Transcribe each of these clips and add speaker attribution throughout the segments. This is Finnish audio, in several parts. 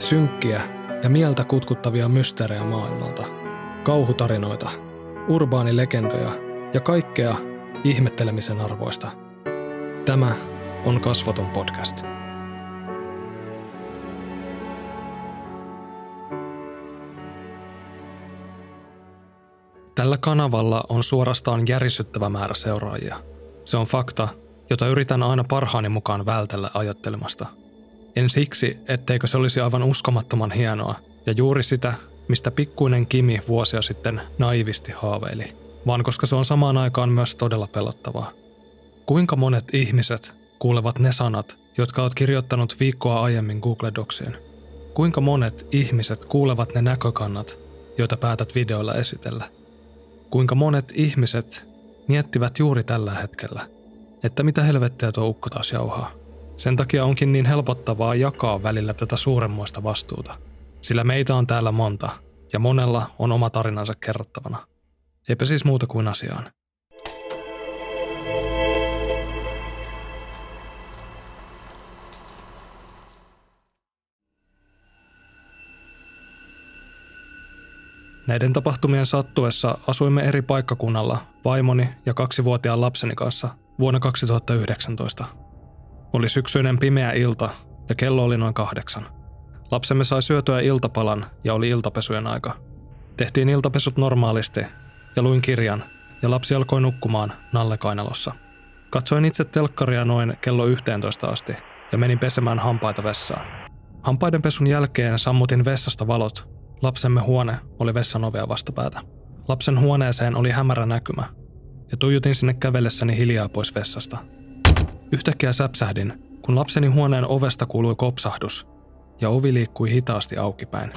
Speaker 1: Synkkiä ja mieltä kutkuttavia mysteerejä maailmalta, kauhutarinoita, urbaanilegendoja ja kaikkea ihmettelemisen arvoista. Tämä on Kasvoton podcast. Tällä kanavalla on suorastaan järisyttävä määrä seuraajia. Se on fakta, jota yritän aina parhaani mukaan vältellä ajattelemasta – en siksi, etteikö se olisi aivan uskomattoman hienoa, ja juuri sitä, mistä pikkuinen Kimi vuosia sitten naivisti haaveili, vaan koska se on samaan aikaan myös todella pelottavaa. Kuinka monet ihmiset kuulevat ne sanat, jotka olet kirjoittanut viikkoa aiemmin Google Docsiin? Kuinka monet ihmiset kuulevat ne näkökannat, joita päätät videoilla esitellä? Kuinka monet ihmiset miettivät juuri tällä hetkellä, että mitä helvettiä tuo ukko taas jauhaa? Sen takia onkin niin helpottavaa jakaa välillä tätä suuremmoista vastuuta. Sillä meitä on täällä monta, ja monella on oma tarinansa kerrottavana. Eipä siis muuta kuin asiaan. Näiden tapahtumien sattuessa asuimme eri paikkakunnalla vaimoni ja kaksivuotiaan lapseni kanssa vuonna 2019. Oli syksyinen pimeä ilta ja kello oli noin kahdeksan. Lapsemme sai syötyä iltapalan ja oli iltapesujen aika. Tehtiin iltapesut normaalisti ja luin kirjan ja lapsi alkoi nukkumaan Nalle Kainalossa. Katsoin itse telkkaria noin kello 11 asti ja menin pesemään hampaita vessaan. Hampaiden pesun jälkeen sammutin vessasta valot. Lapsemme huone oli vessan ovea vastapäätä. Lapsen huoneeseen oli hämärä näkymä ja tuijutin sinne kävellessäni hiljaa pois vessasta – Yhtäkkiä säpsähdin, kun lapseni huoneen ovesta kuului kopsahdus, ja ovi liikkui hitaasti aukipäin.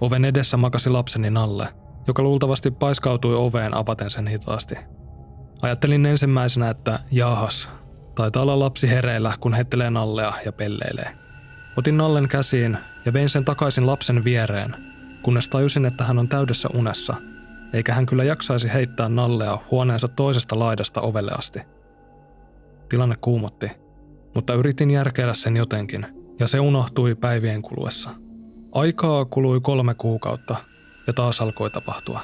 Speaker 1: Oven edessä makasi lapseni Nalle, joka luultavasti paiskautui oveen avaten sen hitaasti. Ajattelin ensimmäisenä, että jaahas, taitaa olla lapsi hereillä, kun hettelee Nallea ja pelleilee. Otin Nallen käsiin ja vein sen takaisin lapsen viereen, kunnes tajusin, että hän on täydessä unessa, eikä hän kyllä jaksaisi heittää Nallea huoneensa toisesta laidasta ovelle asti. Tilanne kuumotti, mutta yritin järkeillä sen jotenkin, ja se unohtui päivien kuluessa. Aikaa kului kolme kuukautta, ja taas alkoi tapahtua.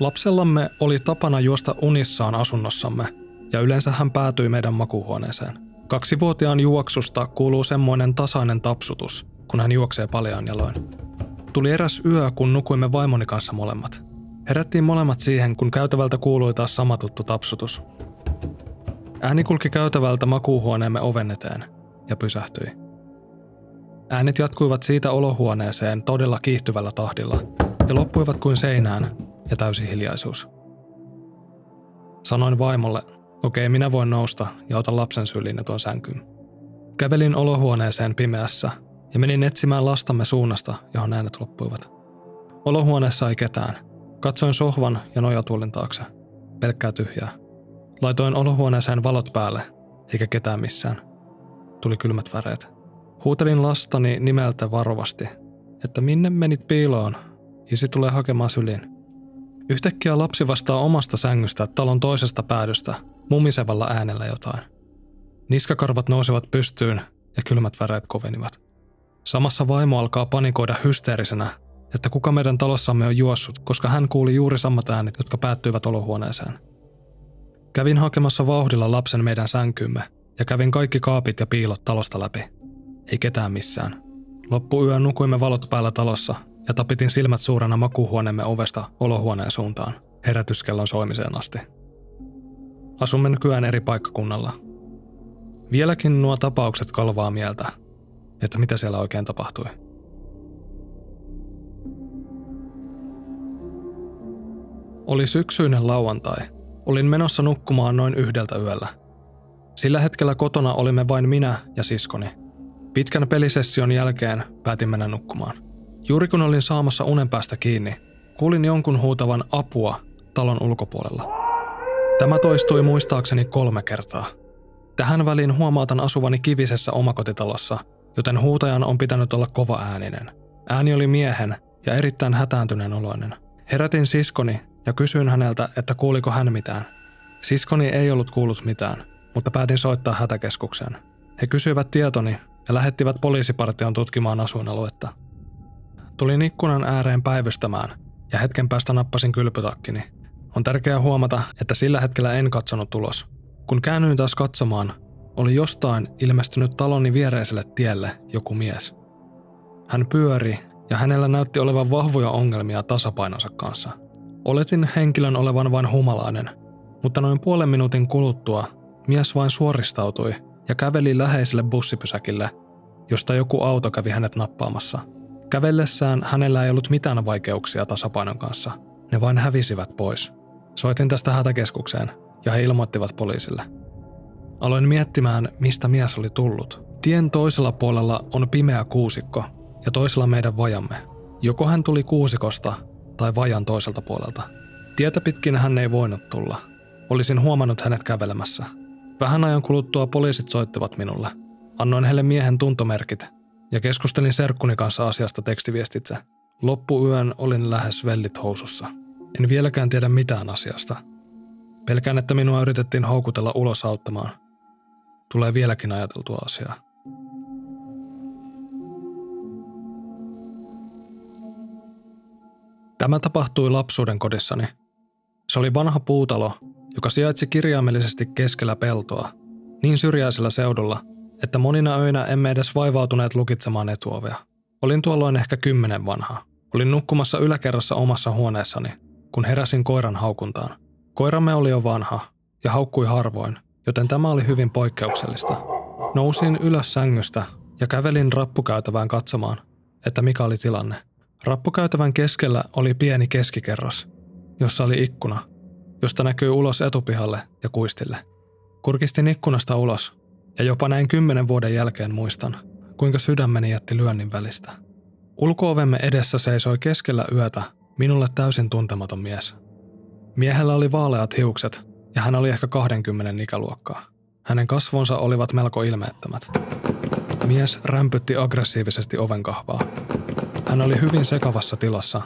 Speaker 1: Lapsellamme oli tapana juosta unissaan asunnossamme, ja yleensä hän päätyi meidän makuuhuoneeseen. Kaksivuotiaan juoksusta kuuluu semmoinen tasainen tapsutus, kun hän juoksee paljaan jaloin. Tuli eräs yö, kun nukuimme vaimoni kanssa molemmat. Herättiin molemmat siihen, kun käytävältä kuului taas sama tuttu tapsutus. Ääni kulki käytävältä makuuhuoneemme oven eteen ja pysähtyi. Äänet jatkuivat siitä olohuoneeseen todella kiihtyvällä tahdilla ja loppuivat kuin seinään ja täysi hiljaisuus. Sanoin vaimolle, okei minä voin nousta ja ota lapsen syliin ja tuon sänkyyn. Kävelin olohuoneeseen pimeässä ja menin etsimään lastamme suunnasta, johon äänet loppuivat. Olohuoneessa ei ketään. Katsoin sohvan ja nojatuolin taakse. Pelkkää tyhjää. Laitoin olohuoneeseen valot päälle, eikä ketään missään. Tuli kylmät väreet. Huutelin lastani nimeltä varovasti, että minne menit piiloon, isi tulee hakemaan syliin. Yhtäkkiä lapsi vastaa omasta sängystä talon toisesta päädystä mumisevalla äänellä jotain. Niskakarvat nousivat pystyyn ja kylmät väreet kovenivat. Samassa vaimo alkaa panikoida hysteerisenä, että kuka meidän talossamme on juossut, koska hän kuuli juuri samat äänet, jotka päättyivät olohuoneeseen. Kävin hakemassa vauhdilla lapsen meidän sänkymme ja kävin kaikki kaapit ja piilot talosta läpi. Ei ketään missään. Loppuyön nukuimme valot päällä talossa ja tapitin silmät suurena makuuhuoneemme ovesta olohuoneen suuntaan, herätyskellon soimiseen asti. Asumme nykyään eri paikkakunnalla. Vieläkin nuo tapaukset kalvaa mieltä, että mitä siellä oikein tapahtui. Oli syksyinen lauantai – Olin menossa nukkumaan noin yhdeltä yöllä. Sillä hetkellä kotona olimme vain minä ja siskoni. Pitkän pelisession jälkeen päätin mennä nukkumaan. Juuri kun olin saamassa unen päästä kiinni, kuulin jonkun huutavan apua talon ulkopuolella. Tämä toistui muistaakseni kolme kertaa. Tähän väliin huomautan asuvani kivisessä omakotitalossa, joten huutajan on pitänyt olla kova ääninen. Ääni oli miehen ja erittäin hätääntyneen oloinen. Herätin siskoni ja kysyin häneltä, että kuuliko hän mitään. Siskoni ei ollut kuullut mitään, mutta päätin soittaa hätäkeskukseen. He kysyivät tietoni ja lähettivät poliisipartion tutkimaan asuinaluetta. Tulin ikkunan ääreen päivystämään ja hetken päästä nappasin kylpytakkini. On tärkeää huomata, että sillä hetkellä en katsonut ulos. Kun käännyin taas katsomaan, oli jostain ilmestynyt taloni viereiselle tielle joku mies. Hän pyöri ja hänellä näytti olevan vahvoja ongelmia tasapainonsa kanssa. Oletin henkilön olevan vain humalainen, mutta noin puolen minuutin kuluttua mies vain suoristautui ja käveli läheiselle bussipysäkille, josta joku auto kävi hänet nappaamassa. Kävellessään hänellä ei ollut mitään vaikeuksia tasapainon kanssa. Ne vain hävisivät pois. Soitin tästä hätäkeskukseen ja he ilmoittivat poliisille. Aloin miettimään, mistä mies oli tullut. Tien toisella puolella on pimeä kuusikko ja toisella meidän vajamme. Joko hän tuli kuusikosta tai vajan toiselta puolelta. Tietä pitkin hän ei voinut tulla. Olisin huomannut hänet kävelemässä. Vähän ajan kuluttua poliisit soittivat minulle. Annoin heille miehen tuntomerkit ja keskustelin serkkuni kanssa asiasta tekstiviestitse. Loppuyön olin lähes vellit housussa. En vieläkään tiedä mitään asiasta. Pelkään, että minua yritettiin houkutella ulos auttamaan. Tulee vieläkin ajateltua asiaa. Tämä tapahtui lapsuuden kodissani. Se oli vanha puutalo, joka sijaitsi kirjaimellisesti keskellä peltoa, niin syrjäisellä seudulla, että monina öinä emme edes vaivautuneet lukitsemaan etuovea. Olin tuolloin ehkä kymmenen vanha. Olin nukkumassa yläkerrassa omassa huoneessani, kun heräsin koiran haukuntaan. Koiramme oli jo vanha ja haukkui harvoin, joten tämä oli hyvin poikkeuksellista. Nousin ylös sängystä ja kävelin rappukäytävään katsomaan, että mikä oli tilanne. Rappukäytävän keskellä oli pieni keskikerros, jossa oli ikkuna, josta näkyy ulos etupihalle ja kuistille. Kurkistin ikkunasta ulos ja jopa näin kymmenen vuoden jälkeen muistan, kuinka sydämeni jätti lyönnin välistä. Ulkoovemme edessä seisoi keskellä yötä minulle täysin tuntematon mies. Miehellä oli vaaleat hiukset ja hän oli ehkä 20 ikäluokkaa. Hänen kasvonsa olivat melko ilmeettömät. Mies rämpytti aggressiivisesti ovenkahvaa. Hän oli hyvin sekavassa tilassa,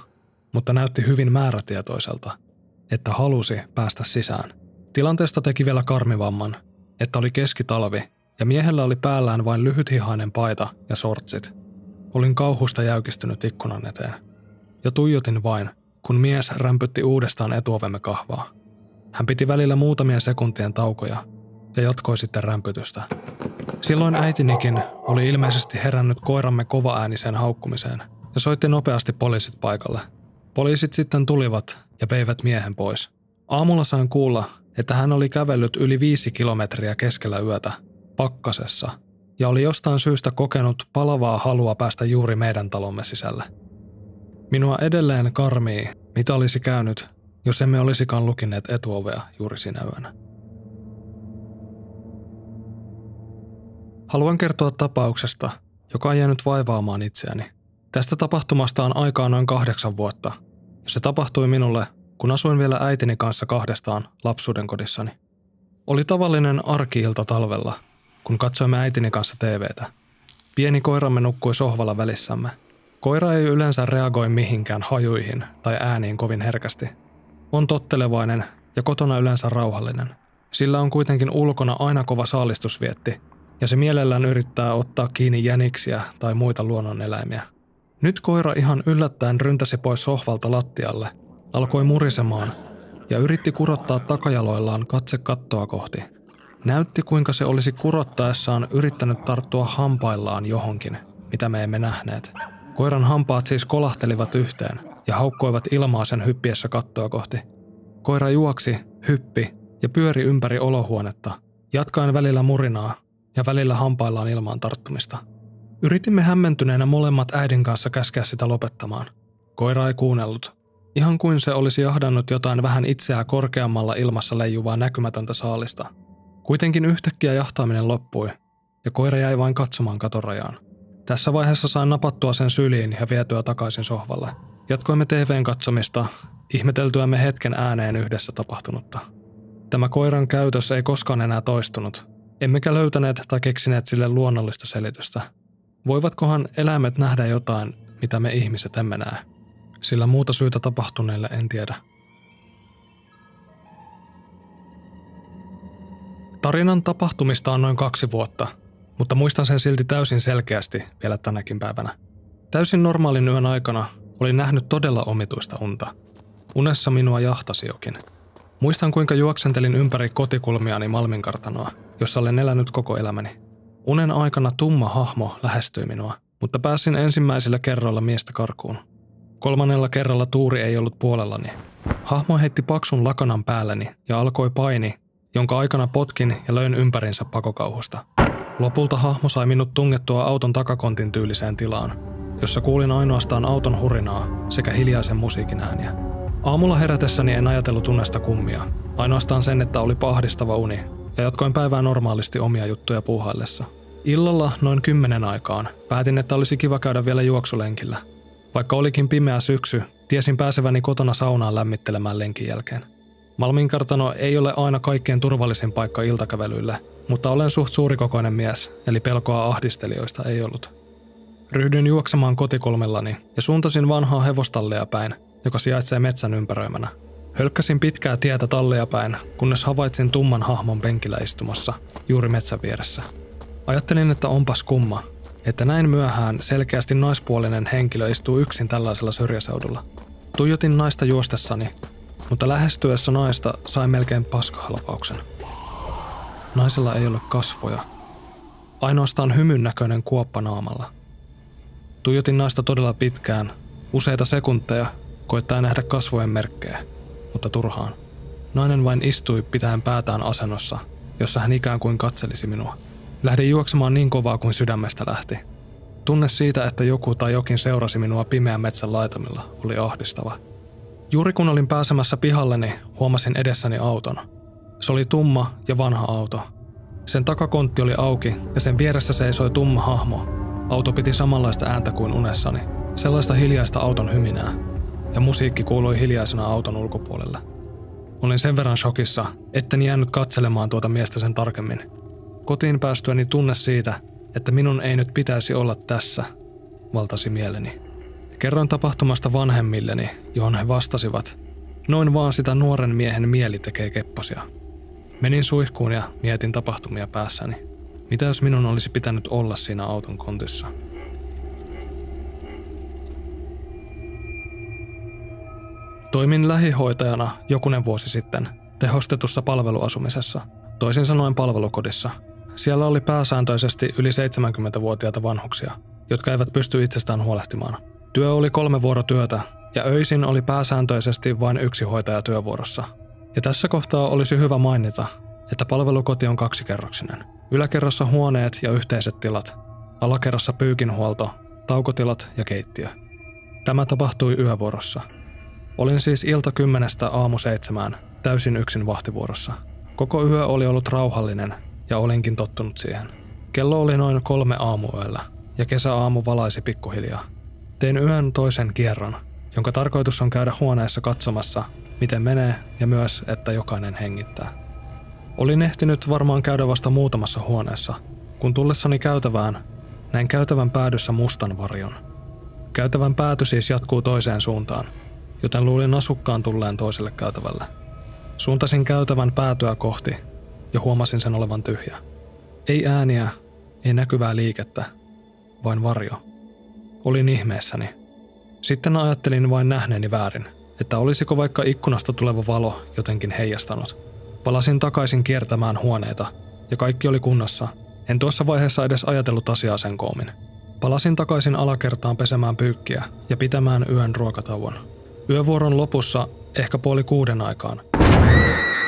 Speaker 1: mutta näytti hyvin määrätietoiselta, että halusi päästä sisään. Tilanteesta teki vielä karmivamman, että oli keskitalvi ja miehellä oli päällään vain lyhythihainen paita ja sortsit. Olin kauhusta jäykistynyt ikkunan eteen. Ja tuijotin vain, kun mies rämpytti uudestaan etuovemme kahvaa. Hän piti välillä muutamia sekuntien taukoja ja jatkoi sitten rämpytystä. Silloin äitinikin oli ilmeisesti herännyt koiramme kova-ääniseen haukkumiseen ja soitti nopeasti poliisit paikalle. Poliisit sitten tulivat ja veivät miehen pois. Aamulla sain kuulla, että hän oli kävellyt yli viisi kilometriä keskellä yötä, pakkasessa, ja oli jostain syystä kokenut palavaa halua päästä juuri meidän talomme sisälle. Minua edelleen karmii, mitä olisi käynyt, jos emme olisikaan lukineet etuovea juuri sinä yönä. Haluan kertoa tapauksesta, joka on jäänyt vaivaamaan itseäni. Tästä tapahtumasta on aikaa noin kahdeksan vuotta, ja se tapahtui minulle kun asuin vielä äitini kanssa kahdestaan lapsuuden kodissani. Oli tavallinen arkiilta talvella, kun katsoimme äitini kanssa TVtä. Pieni koiramme nukkui sohvalla välissämme. Koira ei yleensä reagoi mihinkään hajuihin tai ääniin kovin herkästi. On tottelevainen ja kotona yleensä rauhallinen. Sillä on kuitenkin ulkona aina kova saalistusvietti, ja se mielellään yrittää ottaa kiinni jäniksiä tai muita luonnoneläimiä. Nyt koira ihan yllättäen ryntäsi pois sohvalta lattialle alkoi murisemaan ja yritti kurottaa takajaloillaan katse kattoa kohti. Näytti kuinka se olisi kurottaessaan yrittänyt tarttua hampaillaan johonkin, mitä me emme nähneet. Koiran hampaat siis kolahtelivat yhteen ja haukkoivat ilmaa sen hyppiessä kattoa kohti. Koira juoksi, hyppi ja pyöri ympäri olohuonetta, jatkaen välillä murinaa ja välillä hampaillaan ilmaan tarttumista. Yritimme hämmentyneenä molemmat äidin kanssa käskeä sitä lopettamaan. Koira ei kuunnellut Ihan kuin se olisi jahdannut jotain vähän itseään korkeammalla ilmassa leijuvaa näkymätöntä saalista. Kuitenkin yhtäkkiä jahtaaminen loppui, ja koira jäi vain katsomaan katorajaan. Tässä vaiheessa sain napattua sen syliin ja vietyä takaisin sohvalle. Jatkoimme TVn katsomista, ihmeteltyämme hetken ääneen yhdessä tapahtunutta. Tämä koiran käytös ei koskaan enää toistunut, emmekä löytäneet tai keksineet sille luonnollista selitystä. Voivatkohan eläimet nähdä jotain, mitä me ihmiset emme näe? sillä muuta syytä tapahtuneelle en tiedä. Tarinan tapahtumista on noin kaksi vuotta, mutta muistan sen silti täysin selkeästi vielä tänäkin päivänä. Täysin normaalin yön aikana olin nähnyt todella omituista unta. Unessa minua jahtasi jokin. Muistan kuinka juoksentelin ympäri kotikulmiani Malminkartanoa, jossa olen elänyt koko elämäni. Unen aikana tumma hahmo lähestyi minua, mutta pääsin ensimmäisellä kerralla miestä karkuun. Kolmannella kerralla tuuri ei ollut puolellani. Hahmo heitti paksun lakanan päälleni ja alkoi paini, jonka aikana potkin ja löin ympärinsä pakokauhusta. Lopulta hahmo sai minut tungettua auton takakontin tyyliseen tilaan, jossa kuulin ainoastaan auton hurinaa sekä hiljaisen musiikin ääniä. Aamulla herätessäni en ajatellut unesta kummia, ainoastaan sen, että oli pahdistava uni, ja jatkoin päivää normaalisti omia juttuja puuhaillessa. Illalla noin kymmenen aikaan päätin, että olisi kiva käydä vielä juoksulenkillä. Vaikka olikin pimeä syksy, tiesin pääseväni kotona saunaan lämmittelemään lenkin jälkeen. Malminkartano ei ole aina kaikkein turvallisin paikka iltakävelyille, mutta olen suht suurikokoinen mies, eli pelkoa ahdistelijoista ei ollut. Ryhdyin juoksemaan kotikolmellani ja suuntasin vanhaa hevostallia päin, joka sijaitsee metsän ympäröimänä. Hölkkäsin pitkää tietä tallia päin, kunnes havaitsin tumman hahmon penkillä istumassa, juuri metsän vieressä. Ajattelin, että onpas kumma, että näin myöhään selkeästi naispuolinen henkilö istuu yksin tällaisella syrjäseudulla. Tuijotin naista juostessani, mutta lähestyessä naista sai melkein paskahalpauksen. Naisella ei ole kasvoja. Ainoastaan hymyn näköinen kuoppa naamalla. Tuijotin naista todella pitkään, useita sekunteja, koittaa nähdä kasvojen merkkejä, mutta turhaan. Nainen vain istui pitäen päätään asennossa, jossa hän ikään kuin katselisi minua. Lähdin juoksemaan niin kovaa kuin sydämestä lähti. Tunne siitä, että joku tai jokin seurasi minua pimeän metsän laitamilla, oli ahdistava. Juuri kun olin pääsemässä pihalleni, huomasin edessäni auton. Se oli tumma ja vanha auto. Sen takakontti oli auki ja sen vieressä seisoi tumma hahmo. Auto piti samanlaista ääntä kuin unessani, sellaista hiljaista auton hyminää. Ja musiikki kuului hiljaisena auton ulkopuolelle. Olin sen verran shokissa, etten jäänyt katselemaan tuota miestä sen tarkemmin – Kotiin päästyäni tunne siitä, että minun ei nyt pitäisi olla tässä, valtasi mieleni. Kerroin tapahtumasta vanhemmilleni, johon he vastasivat. Noin vaan sitä nuoren miehen mieli tekee kepposia. Menin suihkuun ja mietin tapahtumia päässäni. Mitä jos minun olisi pitänyt olla siinä auton kontissa? Toimin lähihoitajana jokunen vuosi sitten tehostetussa palveluasumisessa, toisin sanoen palvelukodissa – siellä oli pääsääntöisesti yli 70-vuotiaita vanhuksia, jotka eivät pysty itsestään huolehtimaan. Työ oli kolme vuorotyötä ja öisin oli pääsääntöisesti vain yksi hoitaja työvuorossa. Ja tässä kohtaa olisi hyvä mainita, että palvelukoti on kaksikerroksinen. Yläkerrassa huoneet ja yhteiset tilat, alakerrassa pyykinhuolto, taukotilat ja keittiö. Tämä tapahtui yövuorossa. Olin siis ilta kymmenestä aamu seitsemään täysin yksin vahtivuorossa. Koko yö oli ollut rauhallinen ja olinkin tottunut siihen. Kello oli noin kolme aamuyöllä ja kesäaamu valaisi pikkuhiljaa. Tein yön toisen kierron, jonka tarkoitus on käydä huoneessa katsomassa, miten menee ja myös, että jokainen hengittää. Olin ehtinyt varmaan käydä vasta muutamassa huoneessa, kun tullessani käytävään näin käytävän päädyssä mustan varjon. Käytävän pääty siis jatkuu toiseen suuntaan, joten luulin asukkaan tulleen toiselle käytävälle. Suuntasin käytävän päätyä kohti ja huomasin sen olevan tyhjä. Ei ääniä, ei näkyvää liikettä, vain varjo. Olin ihmeessäni. Sitten ajattelin vain nähneeni väärin, että olisiko vaikka ikkunasta tuleva valo jotenkin heijastanut. Palasin takaisin kiertämään huoneita, ja kaikki oli kunnossa. En tuossa vaiheessa edes ajatellut asiaa sen koomin. Palasin takaisin alakertaan pesemään pyykkiä ja pitämään yön ruokatauon. Yövuoron lopussa, ehkä puoli kuuden aikaan,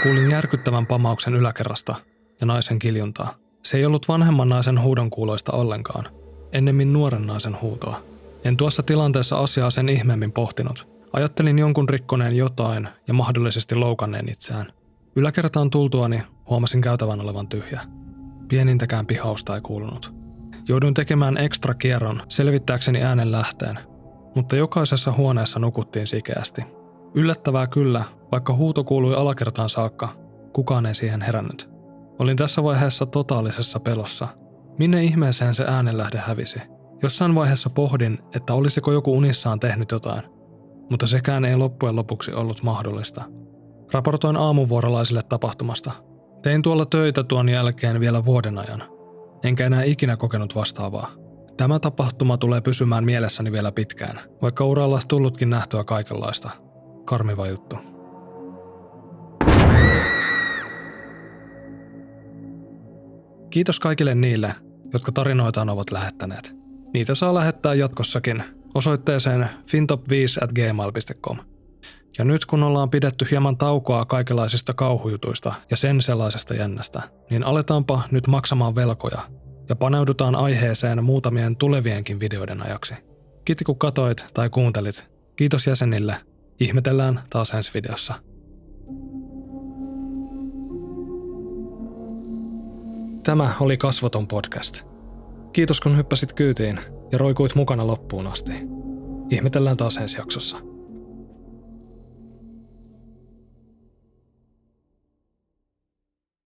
Speaker 1: Kuulin järkyttävän pamauksen yläkerrasta ja naisen kiljuntaa. Se ei ollut vanhemman naisen huudon kuuloista ollenkaan, ennemmin nuoren naisen huutoa. En tuossa tilanteessa asiaa sen ihmeemmin pohtinut. Ajattelin jonkun rikkoneen jotain ja mahdollisesti loukanneen itseään. Yläkertaan tultuani huomasin käytävän olevan tyhjä. Pienintäkään pihausta ei kuulunut. Jouduin tekemään ekstra kierron selvittääkseni äänen lähteen, mutta jokaisessa huoneessa nukuttiin sikeästi. Yllättävää kyllä, vaikka huuto kuului alakertaan saakka, kukaan ei siihen herännyt. Olin tässä vaiheessa totaalisessa pelossa. Minne ihmeeseen se äänenlähde hävisi? Jossain vaiheessa pohdin, että olisiko joku unissaan tehnyt jotain, mutta sekään ei loppujen lopuksi ollut mahdollista. Raportoin aamuvuorolaisille tapahtumasta. Tein tuolla töitä tuon jälkeen vielä vuoden ajan. enkä enää ikinä kokenut vastaavaa. Tämä tapahtuma tulee pysymään mielessäni vielä pitkään, vaikka uralla tullutkin nähtyä kaikenlaista. Karmiva juttu. Kiitos kaikille niille, jotka tarinoitaan ovat lähettäneet. Niitä saa lähettää jatkossakin osoitteeseen fintop5 Ja nyt kun ollaan pidetty hieman taukoa kaikenlaisista kauhujutuista ja sen sellaisesta jännästä, niin aletaanpa nyt maksamaan velkoja ja paneudutaan aiheeseen muutamien tulevienkin videoiden ajaksi. Kiitos kun katoit tai kuuntelit. Kiitos jäsenille. Ihmetellään taas ensi videossa. Tämä oli Kasvoton podcast. Kiitos kun hyppäsit kyytiin ja roikuit mukana loppuun asti. Ihmetellään taas ensi jaksossa.